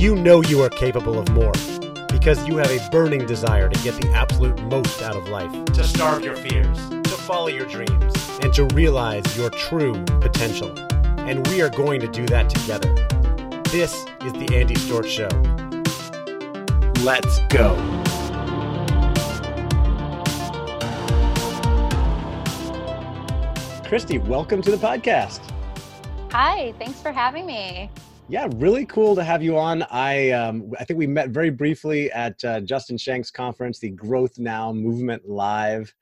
You know you are capable of more because you have a burning desire to get the absolute most out of life, to starve your fears, to follow your dreams, and to realize your true potential. And we are going to do that together. This is the Andy Storch Show. Let's go. Christy, welcome to the podcast. Hi, thanks for having me. Yeah, really cool to have you on. I um, I think we met very briefly at uh, Justin Schenck's conference, the Growth Now Movement Live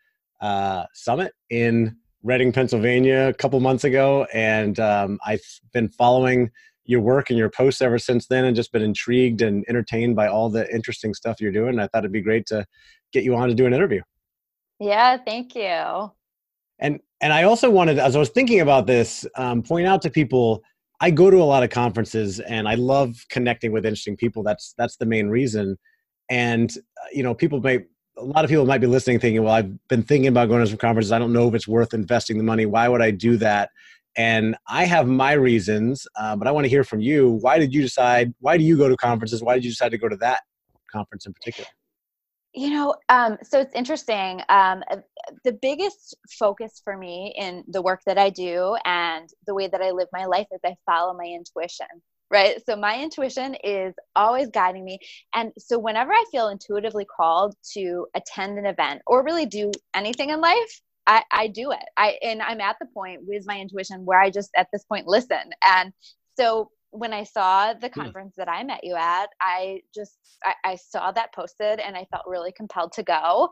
uh, Summit in Reading, Pennsylvania, a couple months ago, and um, I've been following your work and your posts ever since then, and just been intrigued and entertained by all the interesting stuff you're doing. I thought it'd be great to get you on to do an interview. Yeah, thank you. And and I also wanted, as I was thinking about this, um, point out to people. I go to a lot of conferences, and I love connecting with interesting people. That's that's the main reason. And uh, you know, people may a lot of people might be listening, thinking, "Well, I've been thinking about going to some conferences. I don't know if it's worth investing the money. Why would I do that?" And I have my reasons, uh, but I want to hear from you. Why did you decide? Why do you go to conferences? Why did you decide to go to that conference in particular? You know, um, so it's interesting. Um, uh, the biggest focus for me in the work that I do and the way that I live my life is I follow my intuition, right? So my intuition is always guiding me. And so whenever I feel intuitively called to attend an event or really do anything in life, I, I do it. I and I'm at the point with my intuition where I just at this point listen. And so when I saw the hmm. conference that I met you at, I just I, I, saw that posted and I felt really compelled to go.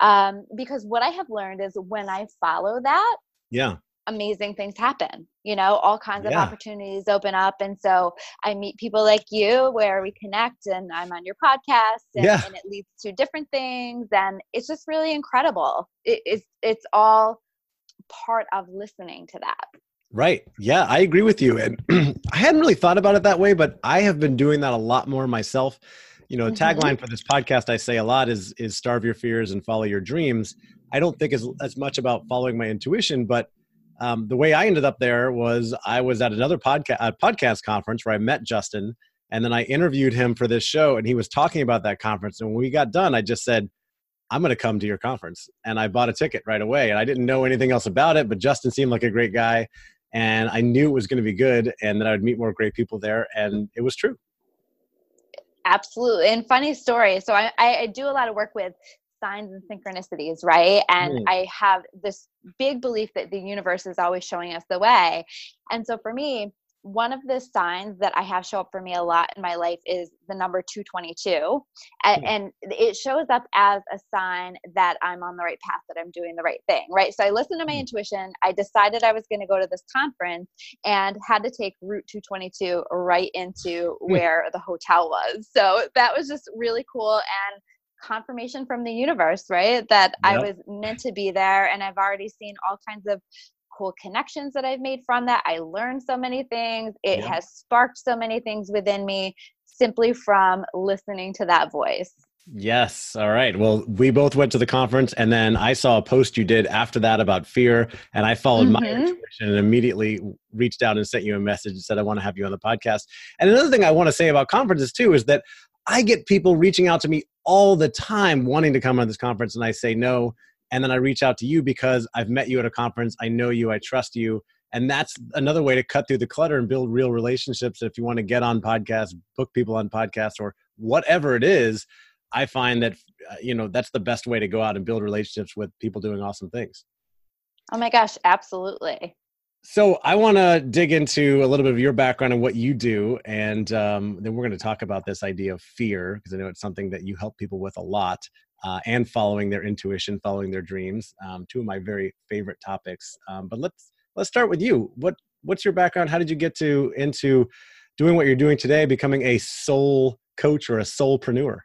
Um, because what I have learned is when I follow that, yeah, amazing things happen. You know, all kinds yeah. of opportunities open up, and so I meet people like you where we connect, and I'm on your podcast, and, yeah. and it leads to different things, and it's just really incredible. It, it's it's all part of listening to that. Right. Yeah, I agree with you. And I hadn't really thought about it that way, but I have been doing that a lot more myself. You know, mm-hmm. tagline for this podcast I say a lot is is starve your fears and follow your dreams. I don't think as as much about following my intuition, but um, the way I ended up there was I was at another podcast podcast conference where I met Justin, and then I interviewed him for this show, and he was talking about that conference. And when we got done, I just said, I'm going to come to your conference. And I bought a ticket right away. And I didn't know anything else about it, but Justin seemed like a great guy and I knew it was going to be good and that I would meet more great people there, and it was true. Absolutely, and funny story. So I, I do a lot of work with signs and synchronicities, right? And mm. I have this big belief that the universe is always showing us the way. And so for me, one of the signs that I have show up for me a lot in my life is the number 222. And, hmm. and it shows up as a sign that I'm on the right path, that I'm doing the right thing, right? So I listened to my hmm. intuition. I decided I was going to go to this conference and had to take Route 222 right into hmm. where the hotel was. So that was just really cool. And confirmation from the universe, right? That yep. I was meant to be there. And I've already seen all kinds of cool connections that I've made from that. I learned so many things. It yeah. has sparked so many things within me simply from listening to that voice. Yes. All right. Well, we both went to the conference, and then I saw a post you did after that about fear, and I followed mm-hmm. my intuition and immediately reached out and sent you a message and said, I want to have you on the podcast. And another thing I want to say about conferences, too, is that I get people reaching out to me all the time wanting to come on this conference, and I say no and then I reach out to you because I've met you at a conference, I know you, I trust you, and that's another way to cut through the clutter and build real relationships. If you want to get on podcasts, book people on podcasts, or whatever it is, I find that uh, you know that's the best way to go out and build relationships with people doing awesome things. Oh my gosh, absolutely. So I want to dig into a little bit of your background and what you do, and um, then we're going to talk about this idea of fear because I know it's something that you help people with a lot uh, and following their intuition, following their dreams. Um, two of my very favorite topics. Um, but let's let's start with you. What what's your background? How did you get to into doing what you're doing today, becoming a soul coach or a soulpreneur?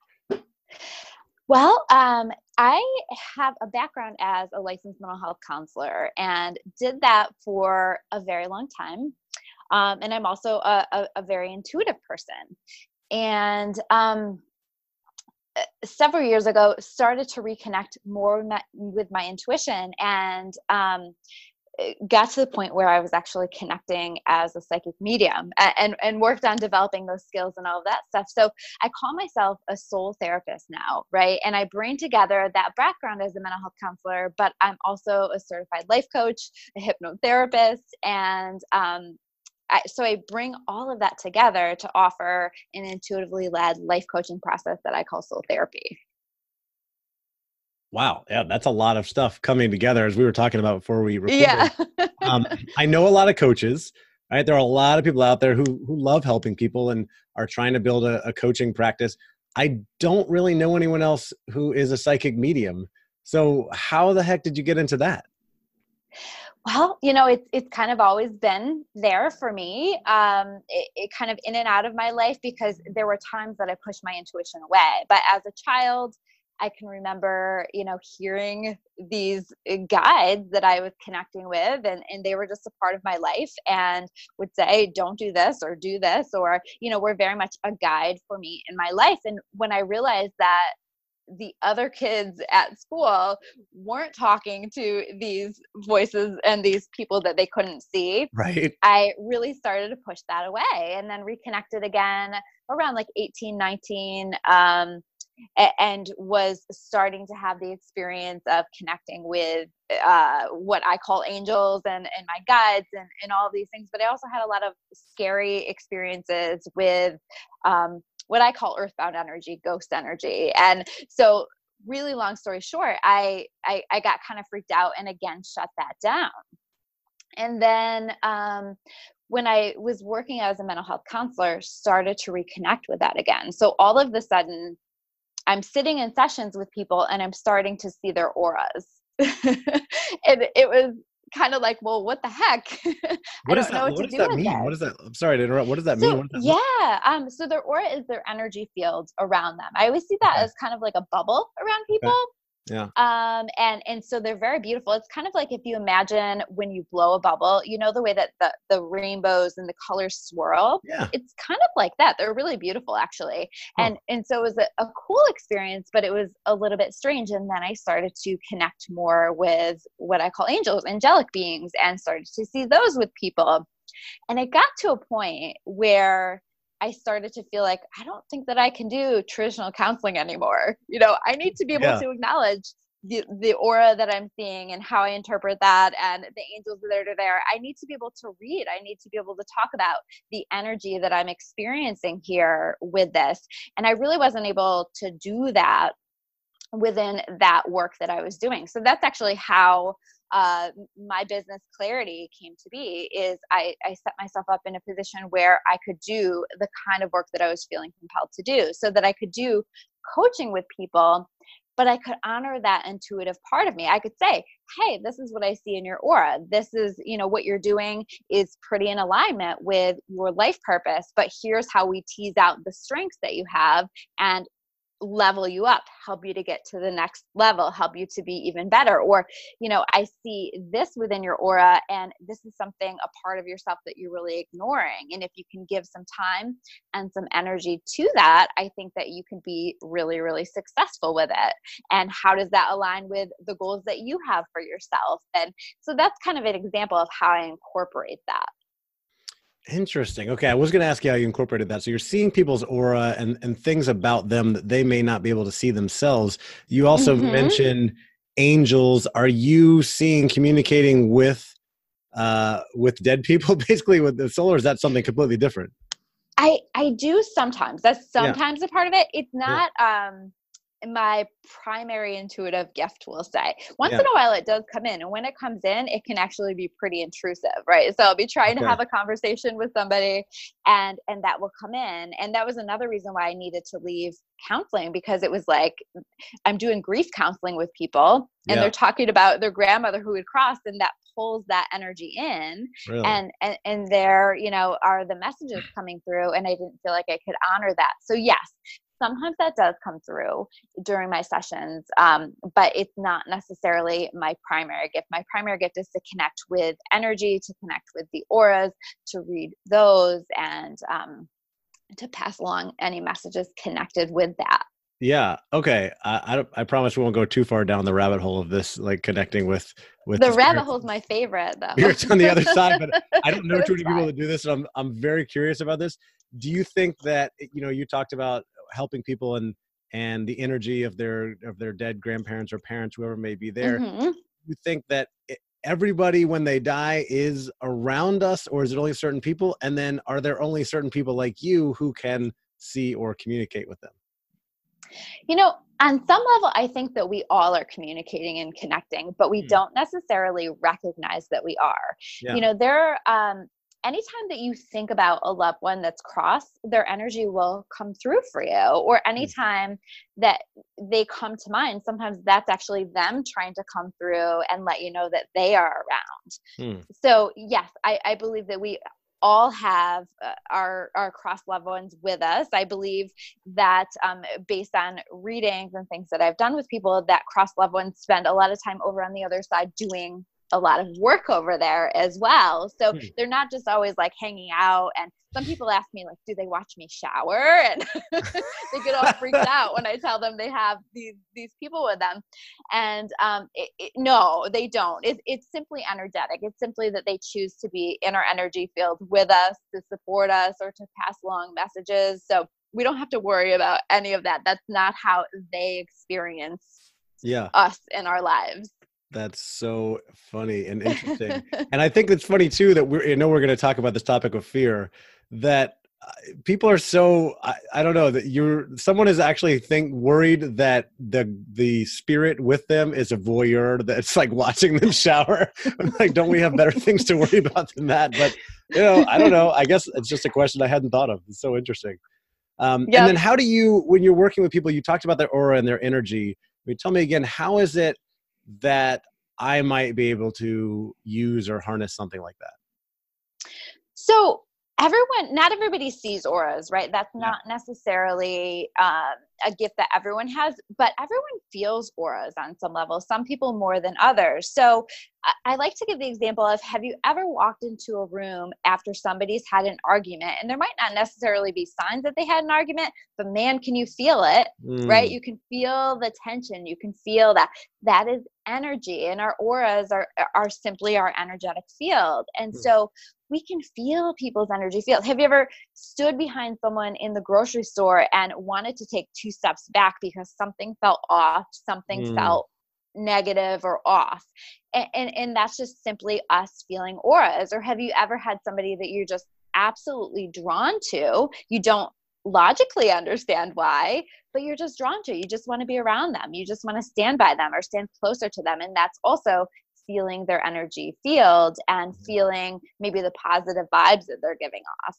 Well, um, I have a background as a licensed mental health counselor and did that for a very long time. Um, and I'm also a, a, a, very intuitive person. And um, several years ago started to reconnect more with my, intuition and um, got to the point where I was actually connecting as a psychic medium and, and, worked on developing those skills and all of that stuff. So I call myself a soul therapist now, right? And I bring together that background as a mental health counselor, but I'm also a certified life coach, a hypnotherapist, and um, I, so I bring all of that together to offer an intuitively led life coaching process that I call soul therapy. Wow, yeah, that's a lot of stuff coming together as we were talking about before we recorded. Yeah. um, I know a lot of coaches, right? There are a lot of people out there who who love helping people and are trying to build a, a coaching practice. I don't really know anyone else who is a psychic medium. So, how the heck did you get into that? Well, you know, it's it's kind of always been there for me. Um, it, it, kind of in and out of my life because there were times that I pushed my intuition away. But as a child, I can remember, you know, hearing these uh, guides that I was connecting with, and, and they were just a part of my life and would say, don't do this or do this, or, you know, were very much a guide for me in my life. And when I realized that the other kids at school weren't talking to these voices and these people that they couldn't see right i really started to push that away and then reconnected again around like 18 19 um, and was starting to have the experience of connecting with uh, what I call angels and, and my guides and, and all these things. But I also had a lot of scary experiences with um, what I call earthbound energy, ghost energy. And so, really long story short, I, I, I got kind of freaked out and again shut that down. And then um, when I was working as a mental health counselor, started to reconnect with that again. So all of the sudden, I'm sitting in sessions with people and I'm starting to see their auras. and it was kind of like, well, what the heck? What does that, what does that mean? That. What does that, I'm sorry to interrupt. What does that so, mean? Does that yeah. Um, so their aura is their energy field around them. I always see that okay. as kind of like a bubble around people. Okay. Yeah. Um, and and so they're very beautiful. It's kind of like if you imagine when you blow a bubble, you know the way that the the rainbows and the colors swirl. Yeah. It's kind of like that. They're really beautiful, actually. Huh. And and so it was a, a cool experience, but it was a little bit strange. And then I started to connect more with what I call angels, angelic beings, and started to see those with people. And it got to a point where I started to feel like I don't think that I can do traditional counseling anymore. You know, I need to be able yeah. to acknowledge the, the aura that I'm seeing and how I interpret that and the angels that are there. I need to be able to read. I need to be able to talk about the energy that I'm experiencing here with this. And I really wasn't able to do that within that work that I was doing. So that's actually how uh, my business clarity came to be is I, I set myself up in a position where I could do the kind of work that I was feeling compelled to do so that I could do coaching with people but I could honor that intuitive part of me. I could say, "Hey, this is what I see in your aura. This is, you know, what you're doing is pretty in alignment with your life purpose, but here's how we tease out the strengths that you have and level you up help you to get to the next level help you to be even better. Or you know i see this within your aura and this is something a part of yourself that you're really ignoring. And if you can give some time and some energy to that i think that you can be really really successful with it. And how does that align with the goals that you have for yourself? And so that's kind of an example of how i incorporate that Interesting. Okay, I was going to ask you how you incorporated that. So you're seeing people's aura and and things about them that they may not be able to see themselves. You also mm-hmm. mentioned angels. Are you seeing communicating with uh with dead people basically with the soul or is that something completely different? I I do sometimes. That's sometimes yeah. a part of it. It's not yeah. um my primary intuitive gift will say once yeah. in a while it does come in and when it comes in it can actually be pretty intrusive right so i'll be trying okay. to have a conversation with somebody and and that will come in and that was another reason why i needed to leave counseling because it was like i'm doing grief counseling with people and yeah. they're talking about their grandmother who had crossed and that pulls that energy in really? and, and and there you know are the messages coming through and i didn't feel like i could honor that so yes sometimes that does come through during my sessions um, but it's not necessarily my primary gift my primary gift is to connect with energy to connect with the auras to read those and um, to pass along any messages connected with that Yeah. Okay. I, I, I promise we won't go too far down the rabbit hole of this, like connecting with with the, the rabbit hole is my favorite though. Spirits on the other side, but I don't know too many people that do this, and I'm I'm very curious about this. Do you think that you know you talked about helping people and and the energy of their of their dead grandparents or parents, whoever may be there? Mm-hmm. You think that everybody when they die is around us, or is it only certain people? And then are there only certain people like you who can see or communicate with them? You know, on some level, I think that we all are communicating and connecting, but we hmm. don't necessarily recognize that we are. Yeah. You know, there are um, anytime that you think about a loved one that's crossed, their energy will come through for you. Or hmm. anytime that they come to mind, sometimes that's actually them trying to come through and let you know that they are around. Hmm. So, yes, I, I believe that we all have uh, our our cross loved ones with us. I believe that um, based on readings and things that I've done with people, that cross loved ones spend a lot of time over on the other side doing a lot of work over there as well. So hmm. they're not just always like hanging out. And some people ask me like, do they watch me shower? And they get all freaked out when I tell them they have these these people with them. And um, it, it, no, they don't. It, it's simply energetic. It's simply that they choose to be in our energy field with us to support us or to pass along messages. So we don't have to worry about any of that. That's not how they experience yeah us in our lives that's so funny and interesting. and I think it's funny too that we're, you know, we're going to talk about this topic of fear that uh, people are so I, I, don't know that you're someone is actually think worried that the the spirit with them is a voyeur that's like watching them shower like don't we have better things to worry about than that but you know i don't know i guess it's just a question i hadn't thought of it's so interesting um, yep. and then how do you when you're working with people you talked about their aura and their energy I mean, tell me again how is it that I might be able to use or harness something like that? So everyone not everybody sees auras right? That's not necessarily um, a gift that everyone has but everyone feels auras on some level some people more than others. So I, I, like to give the example of have you ever walked into a room after somebody's had an argument? And there might not necessarily be signs that they had an argument but man can you feel it mm. right you can feel the tension you can feel that that is energy and our auras are are simply our energetic field. And mm. so we can feel people's energy field. Have you ever stood behind someone in the grocery store and wanted to take two steps back because something felt off, something mm. felt negative or off? And, and, and that's just simply us feeling auras. Or have you ever had somebody that you're just absolutely drawn to? You don't logically understand why, but you're just drawn to. You just want to be around them. You just want to stand by them or stand closer to them. And that's also feeling their energy field and mm-hmm. feeling maybe the positive vibes that they're giving off.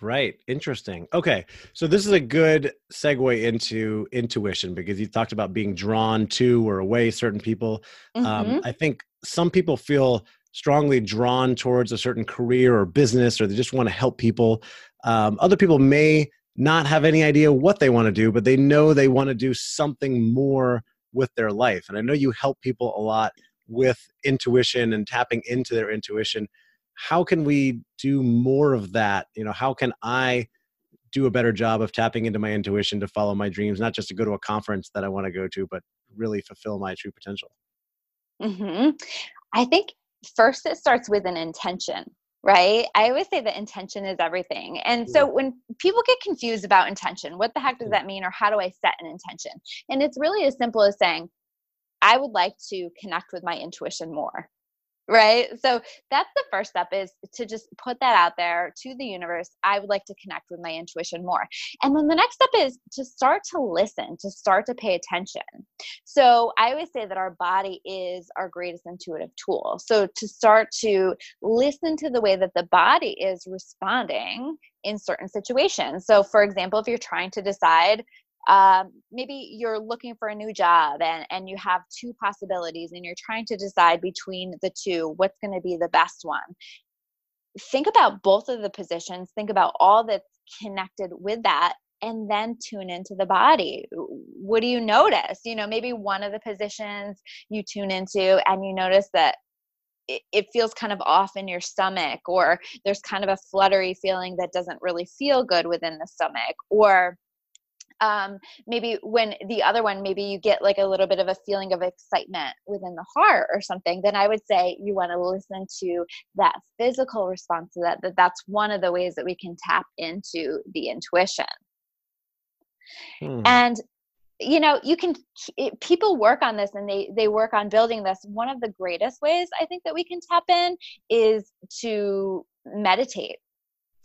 Right. Interesting. Okay. So this is a good segue into intuition because you talked about being drawn to or away certain people. Um, mm-hmm. Um, I think some people feel strongly drawn towards a certain career or business or they just want to help people. Um, other people may not have any idea what they want to do, but they know they want to do something more with their life. And I know you help people a lot with intuition and tapping into their intuition how can we do more of that? You know how can i do a better job of tapping into my intuition to follow my dreams not just to go to a conference that i want to go to but really fulfill my true potential? Mm-hmm. i think first it starts with an intention right? I always say that intention is everything and so when people get confused about intention what the heck does that mean or how do i set an intention? And it's really as simple as saying I would like to connect with my intuition more. Right. So that's the first step is to just put that out there to the universe. I would like to connect with my intuition more. And then the next step is to start to listen, to start to pay attention. So I always say that our body is our greatest intuitive tool. So to start to listen to the way that the body is responding in certain situations. So, for example, if you're trying to decide um, maybe you're looking for a new job and, and you have two possibilities and you're trying to decide between the two what's going to be the best one? Think about both of the positions think about all that's connected with that and then tune into the body. What do you notice? You know maybe one of the positions you tune into and you notice that it, feels kind of off in your stomach or there's kind of a fluttery feeling that doesn't really feel good within the stomach or um, maybe when the other one maybe you get like a little bit of a feeling of excitement within the heart or something then i would say you want to listen to that physical response to that that that's one of the ways that we can tap into the intuition. Hmm. and you know you can it, people work on this and they they work on building this. One of the greatest ways i think that we can tap in is to meditate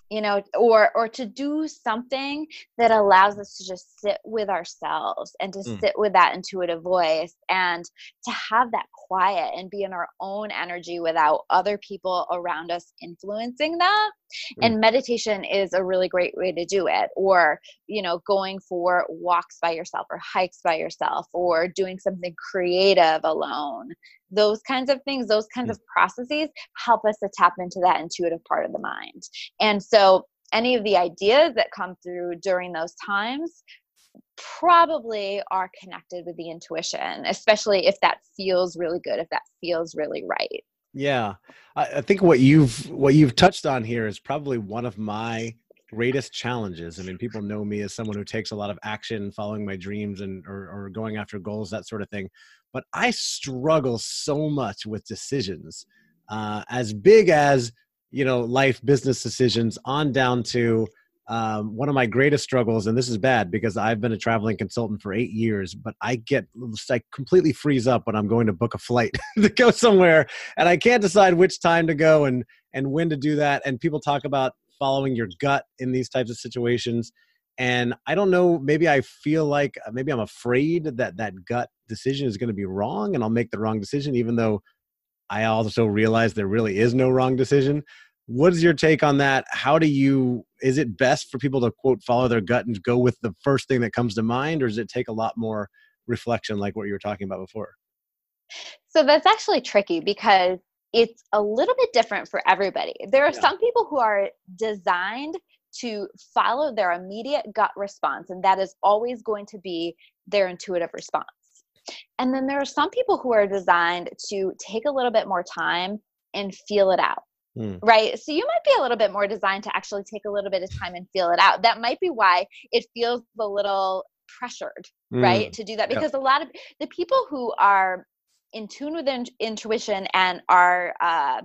you know or or to do something that allows us to just sit with ourselves and to mm. sit with that intuitive voice and to have that quiet and be in our own energy without other people around us influencing that mm. and meditation is a really great way to do it or you know going for walks by yourself or hikes by yourself or doing something creative alone those kinds of things those kinds mm. of processes help us to tap into that intuitive part of the mind. And so any of the ideas that come through during those times probably are connected with the intuition especially if that feels really good if that feels really right. Yeah. I, I think what you've what you've touched on here is probably one of my greatest challenges i mean people know me as someone who takes a lot of action following my dreams and or, or going after goals that sort of thing but I struggle so much with decisions, uh, as big as you know, life business decisions, on down to um, one of my greatest struggles, and this is bad because I've been a traveling consultant for eight years, but I get I completely freeze up when I'm going to book a flight to go somewhere, and I can't decide which time to go and and when to do that. And people talk about following your gut in these types of situations. And i don't know maybe i feel like uh, maybe i'm afraid that that gut decision is going to be wrong and i'll make the wrong decision even though i also realize there really is no wrong decision. What is your take on that? How do you is it best for people to quote follow their gut and go with the first thing that comes to mind or does it take a lot more reflection like what you were talking about before? So that's actually tricky because it's a little bit different for everybody there are yeah. some people who are designed to follow their immediate gut response, and that is always going to be their intuitive response. And then there are some people who are designed to take a little bit more time and feel it out. Mm. Right. So you might be a little bit more designed to actually take a little bit of time and feel it out. That might be why it feels a little pressured, mm. right, to do that. Because yep. a lot of the people who are in tune with in- intuition and are uh,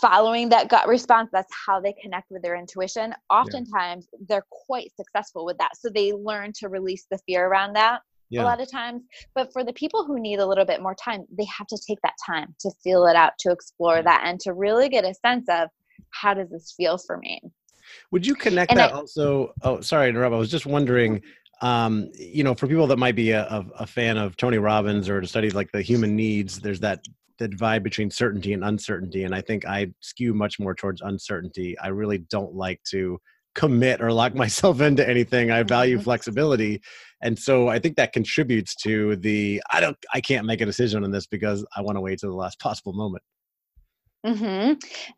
following that gut response that's how they connect with their intuition oftentimes yeah. they're quite successful with that so they learn to release the fear around that yeah. a lot of times but for the people who need a little bit more time they have to take that time to feel it out to explore that and to really get a sense of how does this feel for me would you connect and that I, also oh sorry interrupt i was just wondering um, you know, for people that might be a, a, fan of Tony Robbins or to study like the human needs, there's that that divide between certainty and uncertainty and i think i skew much more towards uncertainty i really don't like to commit or lock myself into anything i value mm-hmm. flexibility and so i think that contributes to the i don't i can't make a decision on this because i want to wait to the last possible moment mm-hmm.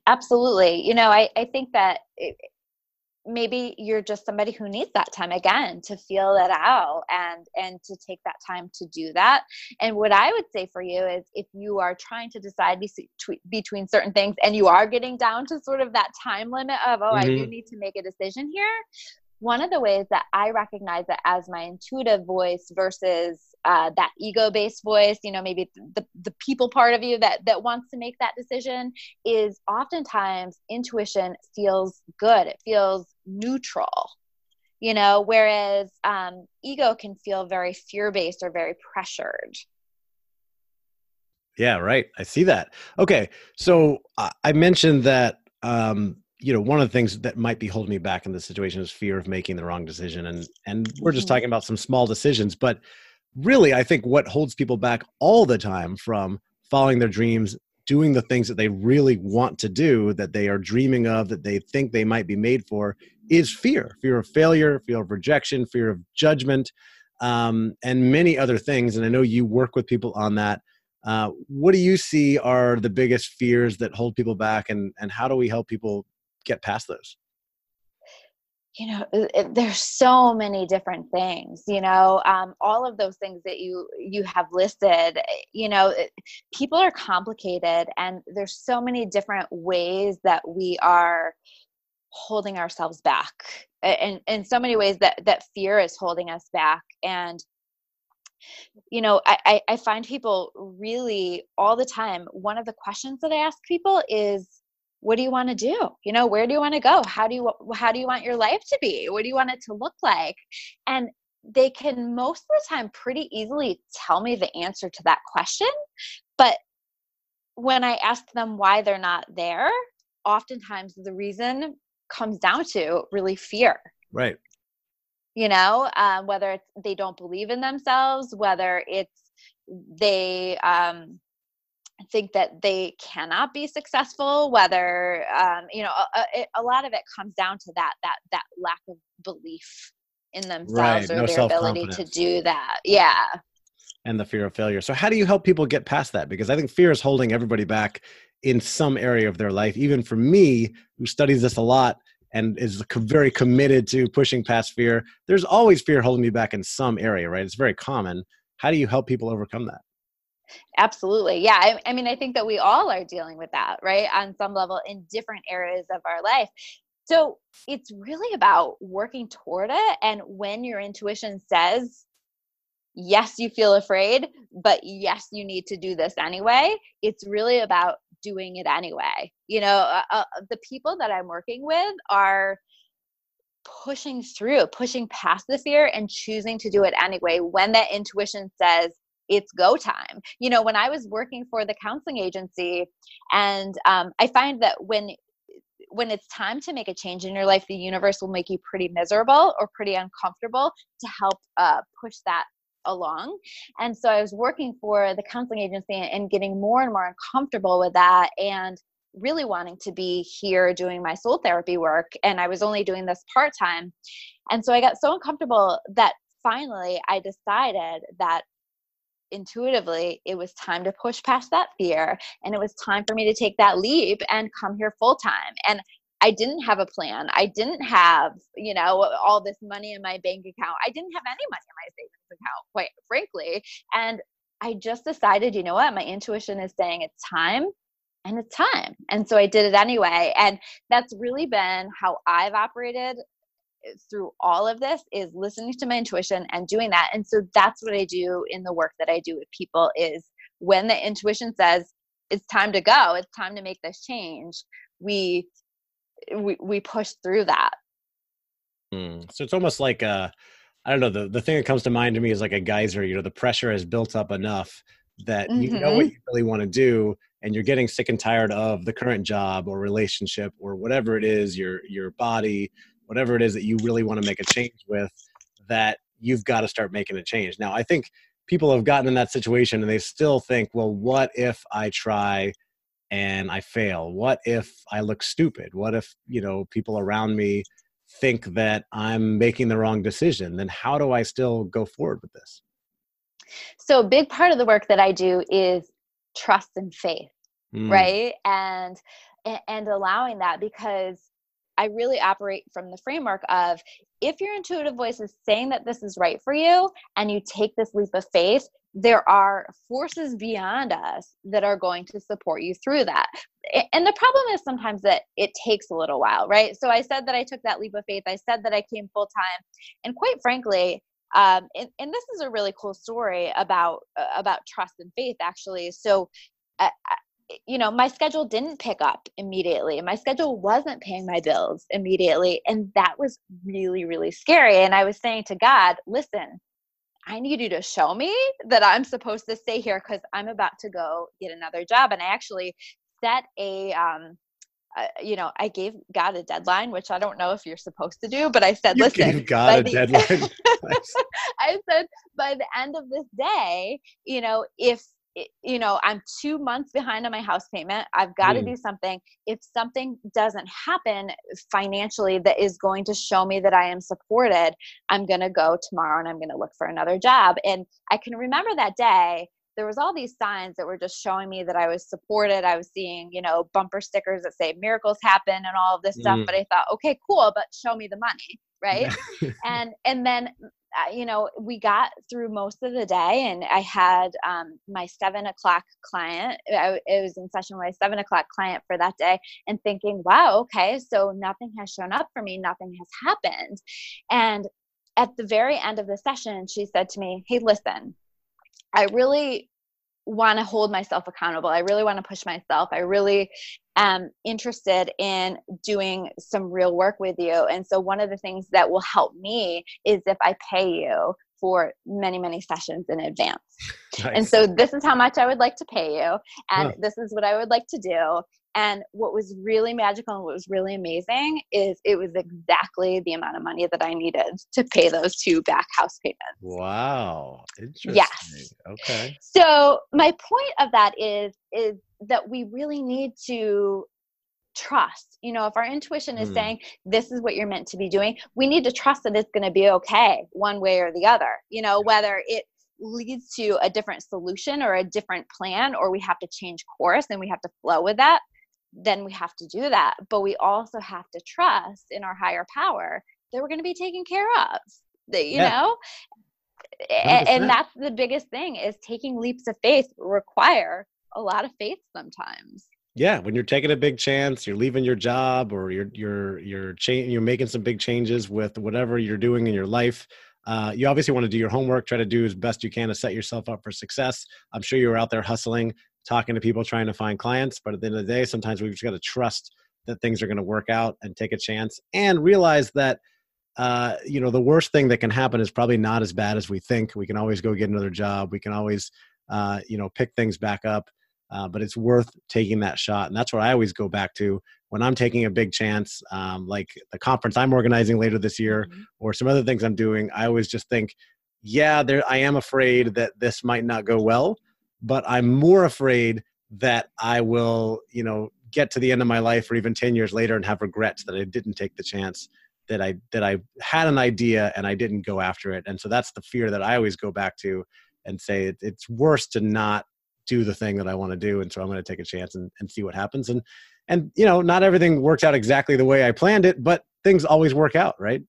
absolutely you know i, I think that it, maybe you're just somebody who needs that time again to feel it out and and to take that time to do that and what i would say for you is if you are trying to decide between certain things and you are getting down to sort of that time limit of oh mm-hmm. i do mm-hmm. need to make a decision here one of the ways that I recognize it as my intuitive voice versus uh, that ego-based voice, you know, maybe the, the people part of you that that wants to make that decision is oftentimes intuition feels good. It feels neutral, you know, whereas um, ego can feel very fear-based or very pressured. Yeah, right. I see that. Okay, so I mentioned that um, you know one of the things that might be holding me back in this situation is fear of making the wrong decision and and we're just mm-hmm. talking about some small decisions but really i think what holds people back all the time from following their dreams doing the things that they really want to do that they are dreaming of that they think they might be made for is fear. Fear of failure fear of rejection fear of judgment um, and many other things. And i know you work with people on that. Uh, what do you see are the biggest fears that hold people back and, and how do we help people get past those? You know there's so many different things you know um, all of those things that you you have listed you know people are complicated and there's so many different ways that we are holding ourselves back and in so many ways that that fear is holding us back. And you know I, I find people really all the time one of the questions that i ask people is what do you want to do? You know where do you want to go? How do you how do you want your life to be? What do you want it to look like? And they can most of the time pretty easily tell me the answer to that question but when i ask them why they're not there oftentimes the reason comes down to really fear. Right. You know um, whether it's they don't believe in themselves whether it's they um, think that they cannot be successful whether um, you know a, a, a, lot of it comes down to that that that lack of belief in themselves right. or no their ability to do that. Yeah. And the fear of failure. So how do you help people get past that? Because i think fear is holding everybody back in some area of their life. Even for me who studies this a lot and is very committed to pushing past fear there's always fear holding me back in some area right? It's very common. How do you help people overcome that absolutely. Yeah I, I, mean i think that we all are dealing with that right on some level in different areas of our life. So it's really about working toward it and when your intuition says yes you feel afraid but yes you need to do this anyway it's really about doing it anyway. You know uh, uh, the people that i'm working with are pushing through pushing past the fear and choosing to do it anyway. When that intuition says it's go time you know when i was working for the counseling agency and um, i find that when when it's time to make a change in your life the universe will make you pretty miserable or pretty uncomfortable to help uh, push that along. And so I was working for the counseling agency and getting more and more uncomfortable with that and really wanting to be here doing my soul therapy work. And I was only doing this part time. And so I got so uncomfortable that finally I decided that intuitively it was time to push past that fear and it was time for me to take that leap and come here full time and I didn't have a plan. I didn't have, you know, all this money in my bank account. I didn't have any money in my savings account, quite frankly. And I just decided, you know what, my intuition is saying it's time and it's time. And so I did it anyway. And that's really been how I've operated through all of this is listening to my intuition and doing that. And so that's what I do in the work that I do with people is when the intuition says it's time to go, it's time to make this change, we we we push through that. Mm. So it's almost like a, I don't know. The the thing that comes to mind to me is like a geyser. You know, the pressure has built up enough that mm-hmm. you know what mm-hmm. you really want to do, and you're getting sick and tired of the current job or relationship or whatever it is, your your body, whatever it is that you really want to make a change with. That you've got to start making a change. Now, I think people have gotten in that situation and they still think, well, what if I try and I fail? What if I look stupid? What if, you know, people around me think that I'm making the wrong decision? Then how do I still go forward with this? So, a big part of the work that I do is trust and faith, mm. right? And and allowing that because I really operate from the framework of if your intuitive voice is saying that this is right for you and you take this leap of faith, there are forces beyond us that are going to support you through that. And the problem is sometimes that it takes a little while, right? So I said that I took that leap of faith. I said that I came full time. And quite frankly, um, and, and this is a really cool story about uh, about trust and faith actually so uh, you know my schedule didn't pick up immediately my schedule wasn't paying my bills immediately and that was really really scary and i was saying to god listen I need you to show me that I'm supposed to stay here because I'm about to go get another job. And I actually set a, um, uh, you know, I gave God a deadline, which I don't know if you're supposed to do, but I said, you listen, gave God a the, deadline. I said, by the end of this day, you know, if you know i'm two months behind on my house payment. I've got to mm. do something. If something doesn't happen financially that is going to show me that i am supported i'm going to go tomorrow and i'm going to look for another job. And i can remember that day there was all these signs that were just showing me that i was supported. I was seeing you know bumper stickers that say miracles happen and all of this stuff. Mm. but i thought okay cool but show me the money right? And and then you know, we got through most of the day, and I had um, my seven o'clock client. I, it was in session with my seven o'clock client for that day, and thinking, wow, okay, so nothing has shown up for me, nothing has happened. And at the very end of the session, she said to me, Hey, listen, I really want to hold myself accountable. I really want to push myself. I really am interested in doing some real work with you. And so, one of the things that will help me is if I pay you for many, many sessions in advance. Nice. And so, this is how much I would like to pay you, and huh. this is what I would like to do. And what was really magical and what was really amazing is it was exactly the amount of money that I needed to pay those two back house payments. Wow. Interesting. Yes. Okay. So my point of that is is that we really need to trust. You know, if our intuition is mm. saying this is what you're meant to be doing, we need to trust that it's going to be okay one way or the other. You know, whether it leads to a different solution or a different plan or we have to change course and we have to flow with that then we have to do that. But we also have to trust in our higher power that we're going to be taken care of. That you yeah. know, and, and that's the biggest thing is taking leaps of faith require a lot of faith sometimes yeah when you're taking a big chance you're leaving your job or you're you're you're cha- you're making some big changes with whatever you're doing in your life uh, you obviously want to do your homework try to do as best you can to set yourself up for success i'm sure you were out there hustling talking to people trying to find clients but at the end of the day sometimes we've just got to trust that things are going to work out and take a chance and realize that uh, you know the worst thing that can happen is probably not as bad as we think. We can always go get another job. We can always uh, you know pick things back up uh, but it's worth taking that shot. And that's what i always go back to when i'm taking a big chance um, like the conference i'm organizing later this year mm-hmm. or some other things i'm doing i always just think yeah there i am afraid that this might not go well but I'm more afraid that I will, you know, get to the end of my life or even 10 years later and have regrets that I didn't take the chance that I that I had an idea and I didn't go after it. And so that's the fear that I always go back to and say it, it's worse to not do the thing that I want to do. And so I'm going to take a chance and, and see what happens. And and you know, not everything works out exactly the way I planned it, but things always work out, right?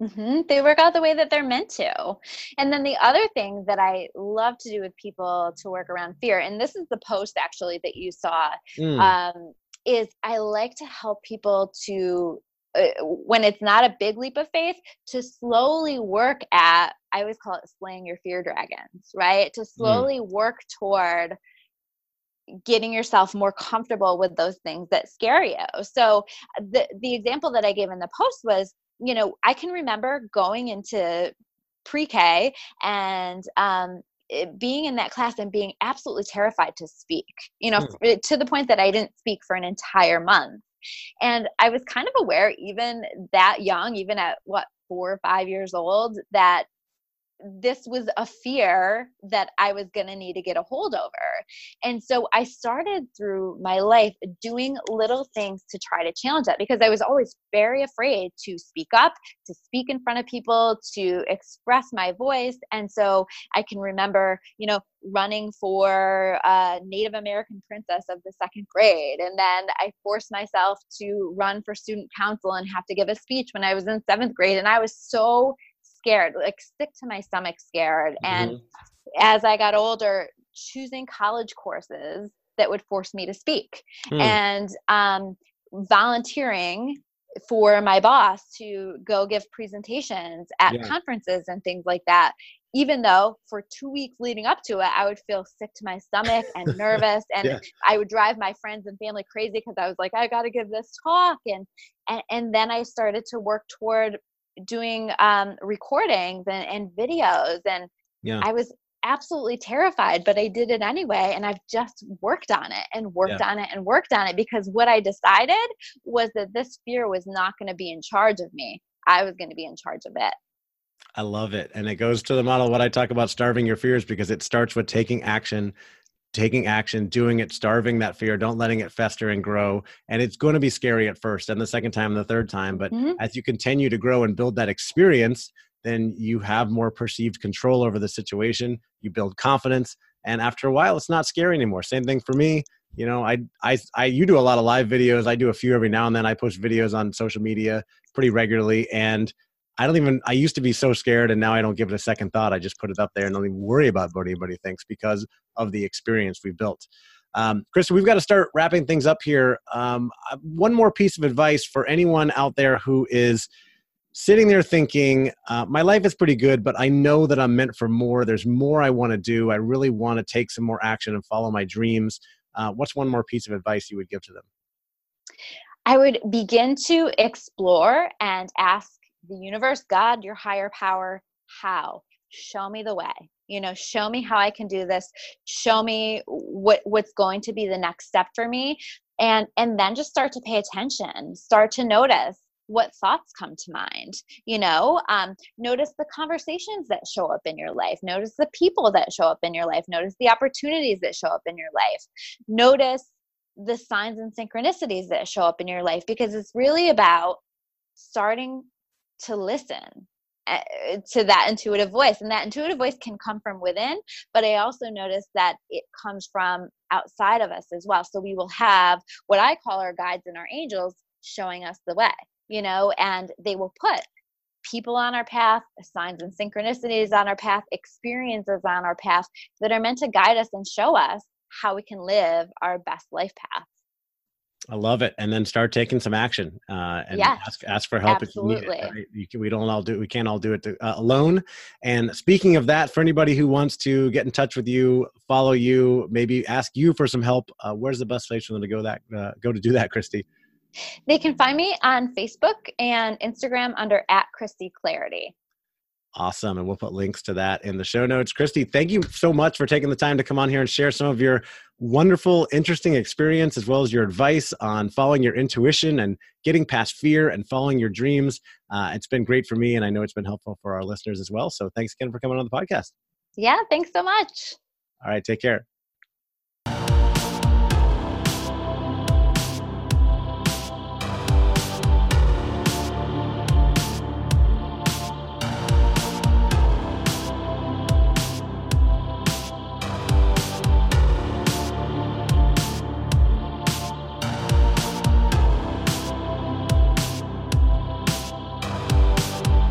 Mm-hmm. They work out the way that they're meant to. And then the other thing that I love to do with people to work around fear, and this is the post actually that you saw, mm. um, is I like to help people to, uh, when it's not a big leap of faith, to slowly work at, I always call it slaying your fear dragons, right? To mm. slowly mm. work toward getting yourself more comfortable with those things that scare you. So the the example that I gave in the post was you know, I can remember going into pre-K and um, being in that class and being absolutely terrified to speak. You know, mm. to the point that I didn't speak for an entire month. And I was kind of aware, even that young, even at what four or five years old, that this was a fear that I was going to need to get a hold over. And so I started through my life doing little things to try to challenge that because I was always very afraid to speak up, to speak in front of people, to express my voice. And so I can remember, you know, running for a Native American princess of the second grade. And then I forced myself to run for student council and have to give a speech when I was in seventh grade. And I was so scared, like sick to my stomach scared. Mm-hmm. And as I got older, choosing college courses that would force me to speak mm. and um, volunteering for my boss to go give presentations at yeah. conferences and things like that even though for two weeks leading up to it i would feel sick to my stomach and nervous and yeah. i would drive my friends and family crazy because i was like i got to give this talk and, and and then i started to work toward doing um, recordings and, and videos and yeah. i was absolutely terrified but i did it anyway and i've just worked on it and worked yeah. on it and worked on it because what i decided was that this fear was not going to be in charge of me i was going to be in charge of it i love it and it goes to the model what i talk about starving your fears because it starts with taking action taking action, doing it, starving that fear, don't letting it fester and grow. And it's going to be scary at first and the second time and the third time. But mm-hmm. as you continue to grow and build that experience, then you have more perceived control over the situation. You build confidence. And after a while, it's not scary anymore. Same thing for me. You know, I, I, I, you do a lot of live videos. I do a few every now and then. I post videos on social media pretty regularly. And I don't even, I used to be so scared and now I don't give it a second thought. I just put it up there and don't even worry about what anybody thinks because of the experience we've built. Um, Chris, we've got to start wrapping things up here. Um, one more piece of advice for anyone out there who is sitting there thinking, uh, my life is pretty good, but I know that I'm meant for more. There's more I want to do. I really want to take some more action and follow my dreams. Uh, what's one more piece of advice you would give to them? I would begin to explore and ask the universe, God, your higher power, how? Show me the way. You know, show me how I can do this. Show me what what's going to be the next step for me. And and then just start to pay attention. Start to notice what thoughts come to mind you know um, notice the conversations that show up in your life notice the people that show up in your life notice the opportunities that show up in your life notice the signs and synchronicities that show up in your life because it's really about starting to listen eh, to that intuitive voice and that intuitive voice can come from within but i also notice that it comes from outside of us as well. So we will have what i call our guides and our angels showing us the way you know and they will put people on our path signs and synchronicities on our path experiences on our path that are meant to guide us and show us how we can live our best life path I love it, and then start taking some action uh, and yes, ask ask for help absolutely. if you need it. Right? You can, we don't all do we can't all do it to, uh, alone. And speaking of that, for anybody who wants to get in touch with you, follow you, maybe ask you for some help, uh, where's the best place for them to go that uh, go to do that, Christy? They can find me on Facebook and Instagram under at Christy Clarity. Awesome. And we'll put links to that in the show notes. Christy, thank you so much for taking the time to come on here and share some of your wonderful, interesting experience as well as your advice on following your intuition and getting past fear and following your dreams. Uh, it's been great for me, and I know it's been helpful for our listeners as well. So thanks again for coming on the podcast. Yeah, thanks so much. All right, take care.